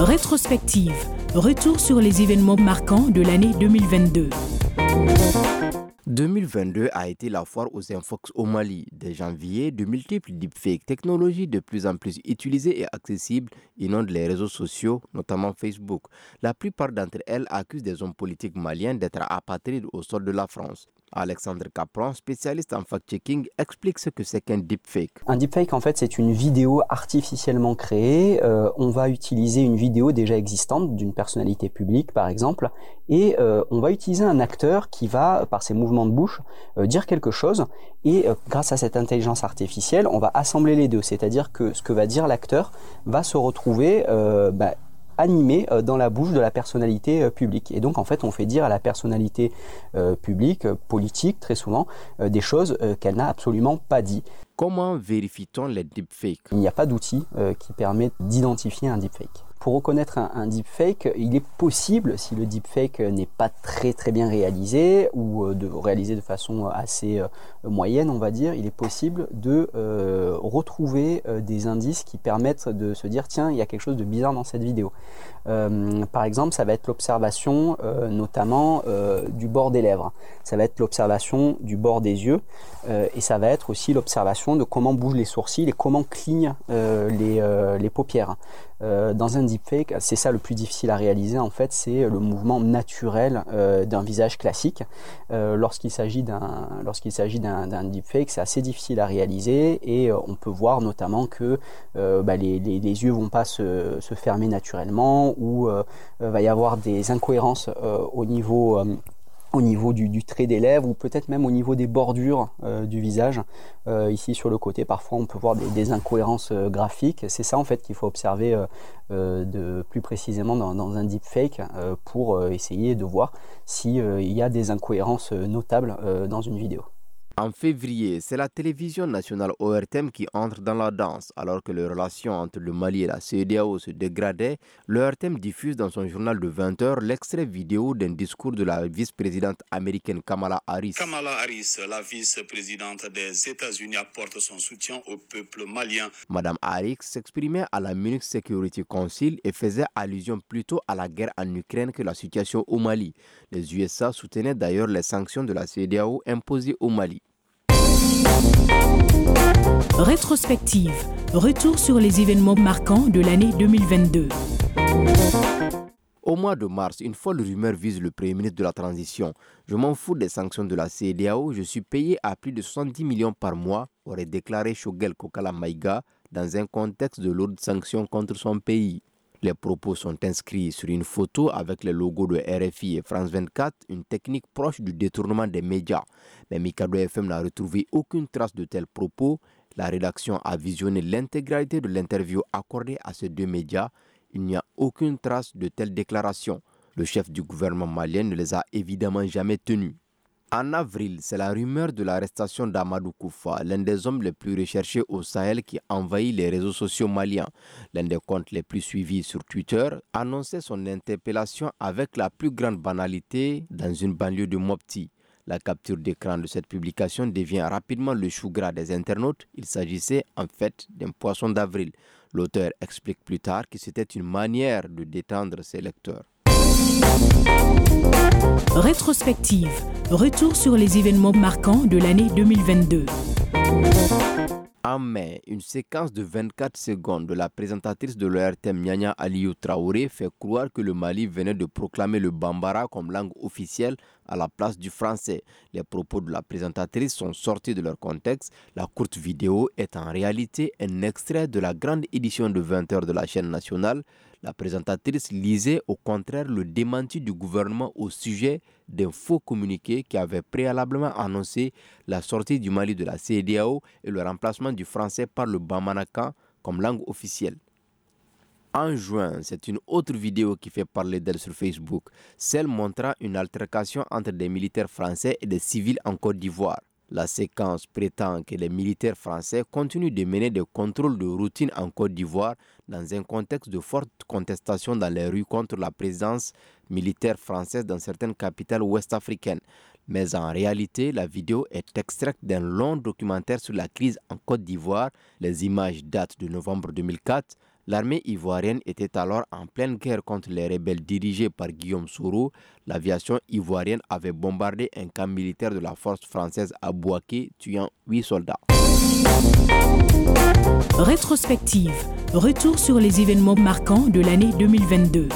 Rétrospective. Retour sur les événements marquants de l'année 2022. 2022 a été la foire aux infox au Mali. Dès janvier, de multiples deepfakes, technologies de plus en plus utilisées et accessibles, inondent les réseaux sociaux, notamment Facebook. La plupart d'entre elles accusent des hommes politiques maliens d'être apatrides au sol de la France. Alexandre Capron, spécialiste en fact-checking, explique ce que c'est qu'un deepfake. Un deepfake, en fait, c'est une vidéo artificiellement créée. Euh, on va utiliser une vidéo déjà existante d'une personnalité publique, par exemple, et euh, on va utiliser un acteur qui va, par ses mouvements de bouche, euh, dire quelque chose. Et grâce à cette intelligence artificielle, on va assembler les deux. C'est-à-dire que ce que va dire l'acteur va se retrouver bah, animé euh, dans la bouche de la personnalité euh, publique. Et donc en fait on fait dire à la personnalité euh, publique, politique très souvent, des choses qu'elle n'a absolument pas dit. Comment vérifie-t-on les deepfakes? Il n'y a pas d'outil qui permet d'identifier un deepfake pour reconnaître un, deepfake, il est possible, si le deepfake n'est pas très très bien réalisé ou euh, de réalisé de façon assez euh, moyenne, on va dire, il est possible de euh, retrouver des indices qui permettent de se dire tiens, il y a quelque chose de bizarre dans cette vidéo. par exemple, ça va être l'observation notamment du bord des lèvres, ça va être l'observation du bord des yeux et ça va être aussi l'observation de comment bougent les sourcils et comment clignent les, les paupières. Euh, dans un deepfake, c'est ça le plus difficile à réaliser en fait, c'est le mouvement naturel euh, d'un visage classique. Euh, lorsqu'il s'agit d'un lorsqu'il s'agit d'un deepfake, c'est assez difficile à réaliser et on peut voir notamment que bah, les, les, les, yeux vont pas se, se fermer naturellement ou va y avoir des incohérences au niveau au niveau du, trait des lèvres ou peut-être même au niveau des bordures euh, du visage. Euh, ici sur le côté, parfois on peut voir des, incohérences euh, graphiques. C'est ça en fait qu'il faut observer de plus précisément dans, dans un deepfake pour essayer de voir s'il y a des incohérences notables dans une vidéo. En février, c'est la télévision nationale ORTM qui entre dans la danse. Alors que les relations entre le Mali et la CEDEAO se dégradaient, l'ORTM diffuse dans son journal de 20h l'extrait vidéo d'un discours de la vice-présidente américaine Kamala Harris. Kamala Harris, la vice-présidente des États-Unis, apporte son soutien au peuple malien. Madame Harris s'exprimait à la Munich Security Council et faisait allusion plutôt à la guerre en Ukraine que la situation au Mali. Les USA soutenaient d'ailleurs les sanctions de la CEDEAO imposées au Mali. Rétrospective. Retour sur les événements marquants de l'année 2022. Au mois de mars, une folle rumeur vise le Premier ministre de la Transition. Je m'en fous des sanctions de la CEDEAO, je suis payé à plus de 70 millions par mois, aurait déclaré Shogel Kokala Maïga dans un contexte de lourdes sanctions contre son pays. Les propos sont inscrits sur une photo avec le logo de RFI et France 24, une technique proche du détournement des médias. Mais Mikado FM n'a retrouvé aucune trace de tels propos. La rédaction a visionné l'intégralité de l'interview accordée à ces deux médias. Il n'y a aucune trace de telles déclarations. Le chef du gouvernement malien ne les a évidemment jamais tenues. En avril, c'est la rumeur de l'arrestation d'Amadou Koufa, l'un des hommes les plus recherchés au Sahel qui envahit les réseaux sociaux maliens. L'un des comptes les plus suivis sur Twitter annonçait son interpellation avec la plus grande banalité dans une banlieue de Mopti. La capture d'écran de cette publication devient rapidement le chou gras des internautes. Il s'agissait en fait d'un poisson d'avril. L'auteur explique plus tard que c'était une manière de détendre ses lecteurs. Rétrospective. Retour sur les événements marquants de l'année 2022. En mai, une séquence de 24 secondes de la présentatrice de l'ORTM Nyanya Aliou Traoré fait croire que le Mali venait de proclamer le bambara comme langue officielle à la place du français. Les propos de la présentatrice sont sortis de leur contexte. La courte vidéo est en réalité un extrait de la grande édition de 20 h de la chaîne nationale la présentatrice lisait au contraire le démenti du gouvernement au sujet d'un faux communiqué qui avait préalablement annoncé la sortie du Mali de la CEDEAO et le remplacement du français par le bamanakan comme langue officielle. En juin, c'est une autre vidéo qui fait parler d'elle sur Facebook. Celle montrant une altercation entre des militaires français et des civils en Côte d'Ivoire. La séquence prétend que les militaires français continuent de mener des contrôles de routine en Côte d'Ivoire dans un contexte de forte contestation dans les rues contre la présence militaire française dans certaines capitales ouest-africaines. Mais en réalité, la vidéo est extraite d'un long documentaire sur la crise en Côte d'Ivoire. Les images datent de novembre 2004. L'armée ivoirienne était alors en pleine guerre contre les rebelles dirigés par Guillaume Soro. L'aviation ivoirienne avait bombardé un camp militaire de la force française à Bouaké, tuant huit soldats. Rétrospective. Retour sur les événements marquants de l'année 2022.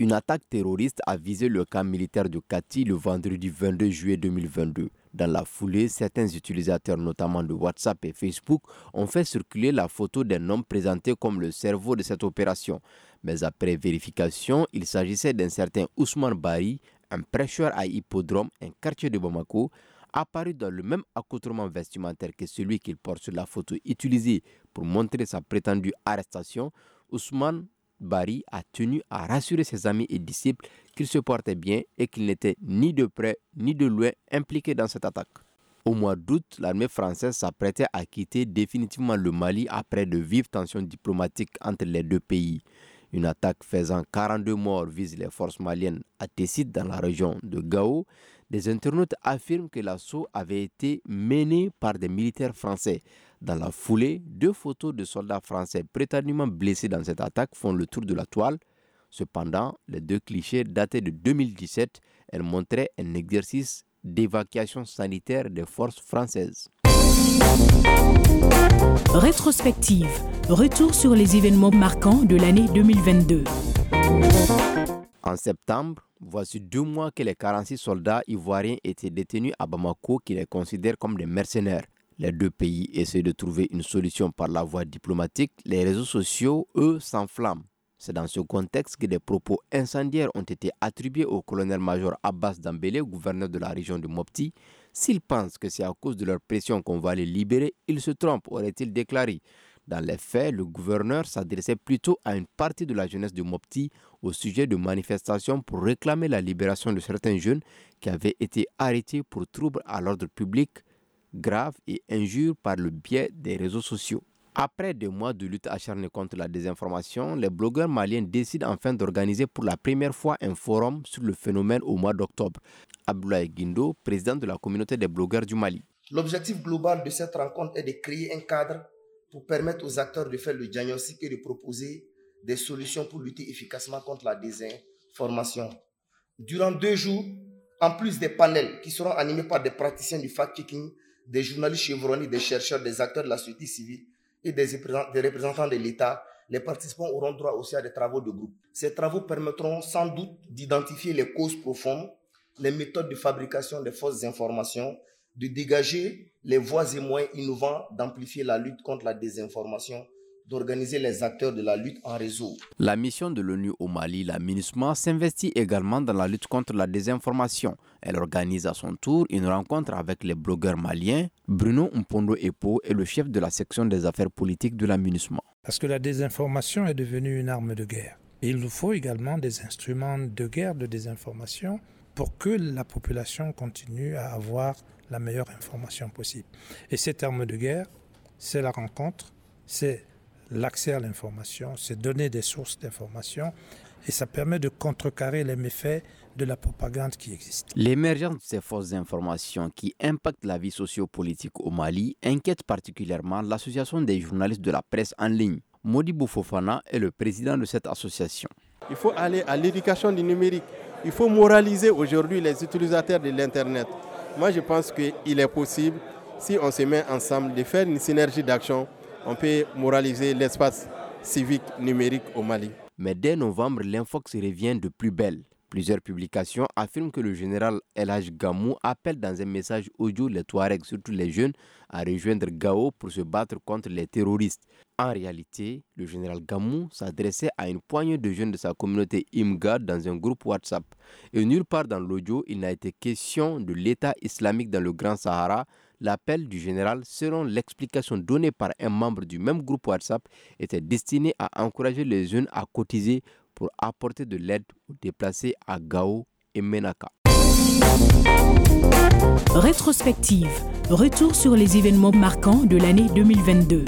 Une attaque terroriste a visé le camp militaire de Kati le vendredi 22 juillet 2022. Dans la foulée, certains utilisateurs, notamment de WhatsApp et Facebook, ont fait circuler la photo d'un homme présenté comme le cerveau de cette opération. Mais après vérification, il s'agissait d'un certain Ousmane Bari, un prêcheur à hippodrome, un quartier de Bamako, apparu dans le même accoutrement vestimentaire que celui qu'il porte sur la photo utilisée pour montrer sa prétendue arrestation. Ousmane Bari a tenu à rassurer ses amis et disciples qu'il se portait bien et qu'il n'était ni de près ni de loin impliqué dans cette attaque. Au mois d'août, l'armée française s'apprêtait à quitter définitivement le Mali après de vives tensions diplomatiques entre les deux pays. Une attaque faisant 42 morts vise les forces maliennes à Tessit dans la région de Gao. Des internautes affirment que l'assaut avait été mené par des militaires français. Dans la foulée, deux photos de soldats français prétendument blessés dans cette attaque font le tour de la toile. Cependant, les deux clichés datés de 2017, elles montraient un exercice d'évacuation sanitaire des forces françaises. Rétrospective. Retour sur les événements marquants de l'année 2022. En septembre, voici deux mois que les 46 soldats ivoiriens étaient détenus à Bamako qui les considèrent comme des mercenaires. Les deux pays essaient de trouver une solution par la voie diplomatique. Les réseaux sociaux, eux, s'enflamment. C'est dans ce contexte que des propos incendiaires ont été attribués au colonel-major Abbas Dambélé, gouverneur de la région de Mopti. S'ils pensent que c'est à cause de leur pression qu'on va les libérer, ils se trompent, aurait-il déclaré. Dans les faits, le gouverneur s'adressait plutôt à une partie de la jeunesse de Mopti au sujet de manifestations pour réclamer la libération de certains jeunes qui avaient été arrêtés pour troubles à l'ordre public graves et injures par le biais des réseaux sociaux. Après des mois de lutte acharnée contre la désinformation, les blogueurs maliens décident enfin d'organiser pour la première fois un forum sur le phénomène au mois d'octobre. Abdoulaye Guindo, président de la communauté des blogueurs du Mali. L'objectif global de cette rencontre est de créer un cadre pour permettre aux acteurs de faire le diagnostic et de proposer des solutions pour lutter efficacement contre la désinformation. Durant deux jours, en plus des panels qui seront animés par des praticiens du fact-checking, des journalistes chevronnés, des chercheurs, des acteurs de la société civile et des représentants de l'État, les participants auront droit aussi à des travaux de groupe. Ces travaux permettront sans doute d'identifier les causes profondes, les méthodes de fabrication des fausses informations, de dégager les voies et moyens innovants d'amplifier la lutte contre la désinformation d'organiser les acteurs de la lutte en réseau. La mission de l'ONU au Mali, la MINUSMA, s'investit également dans la lutte contre la désinformation. Elle organise à son tour une rencontre avec les blogueurs maliens. Bruno Mpondo Epo est le chef de la section des affaires politiques de la MINUSMA. Parce que la désinformation est devenue une arme de guerre. Il nous faut également des instruments de guerre, de désinformation, pour que la population continue à avoir la meilleure information possible. Et cette arme de guerre, c'est la rencontre, c'est l'accès à l'information, c'est donner des sources d'information et ça permet de contrecarrer les méfaits de la propagande qui existe. L'émergence de ces fausses informations qui impactent la vie sociopolitique au Mali inquiète particulièrement l'association des journalistes de la presse en ligne. Modi Boufofana est le président de cette association. Il faut aller à l'éducation du numérique. Il faut moraliser aujourd'hui les utilisateurs de l'Internet. Moi, je pense qu'il est possible, si on se met ensemble, de faire une synergie d'action on peut moraliser l'espace civique numérique au Mali. Mais dès novembre, l'Infox revient de plus belle. Plusieurs publications affirment que le général Elhaj Gamou appelle dans un message audio les Touaregs, surtout les jeunes, à rejoindre Gao pour se battre contre les terroristes. En réalité, le général Gamou s'adressait à une poignée de jeunes de sa communauté Imgad dans un groupe WhatsApp. Et nulle part dans l'audio, il n'a été question de l'État islamique dans le Grand Sahara, L'appel du général, selon l'explication donnée par un membre du même groupe WhatsApp, était destiné à encourager les jeunes à cotiser pour apporter de l'aide aux déplacés à Gao et Menaka. Rétrospective. Retour sur les événements marquants de l'année 2022.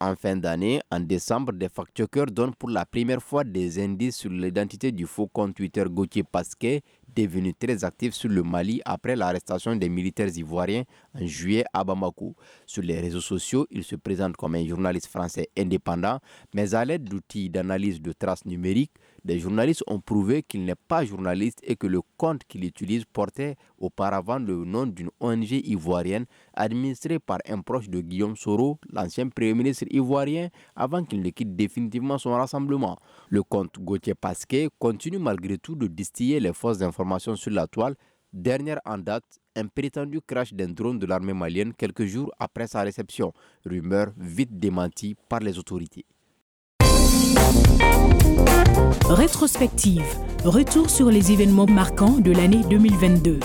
En fin d'année, en décembre, des fact-checkers donnent pour la première fois des indices sur l'identité du faux compte Twitter Gauthier Pasquet, devenu très actif sur le Mali après l'arrestation des militaires ivoiriens en juillet à Bamako. Sur les réseaux sociaux, il se présente comme un journaliste français indépendant, mais à l'aide d'outils d'analyse de traces numériques, des journalistes ont prouvé qu'il n'est pas journaliste et que le compte qu'il utilise portait auparavant le nom d'une ONG ivoirienne administrée par un proche de Guillaume Soro, l'ancien Premier ministre ivoirien, avant qu'il ne quitte définitivement son rassemblement. Le compte Gauthier Pasquet continue malgré tout de distiller les fausses informations sur la toile. Dernière en date, un prétendu crash d'un drone de l'armée malienne quelques jours après sa réception. Rumeur vite démentie par les autorités. Rétrospective. Retour sur les événements marquants de l'année 2022.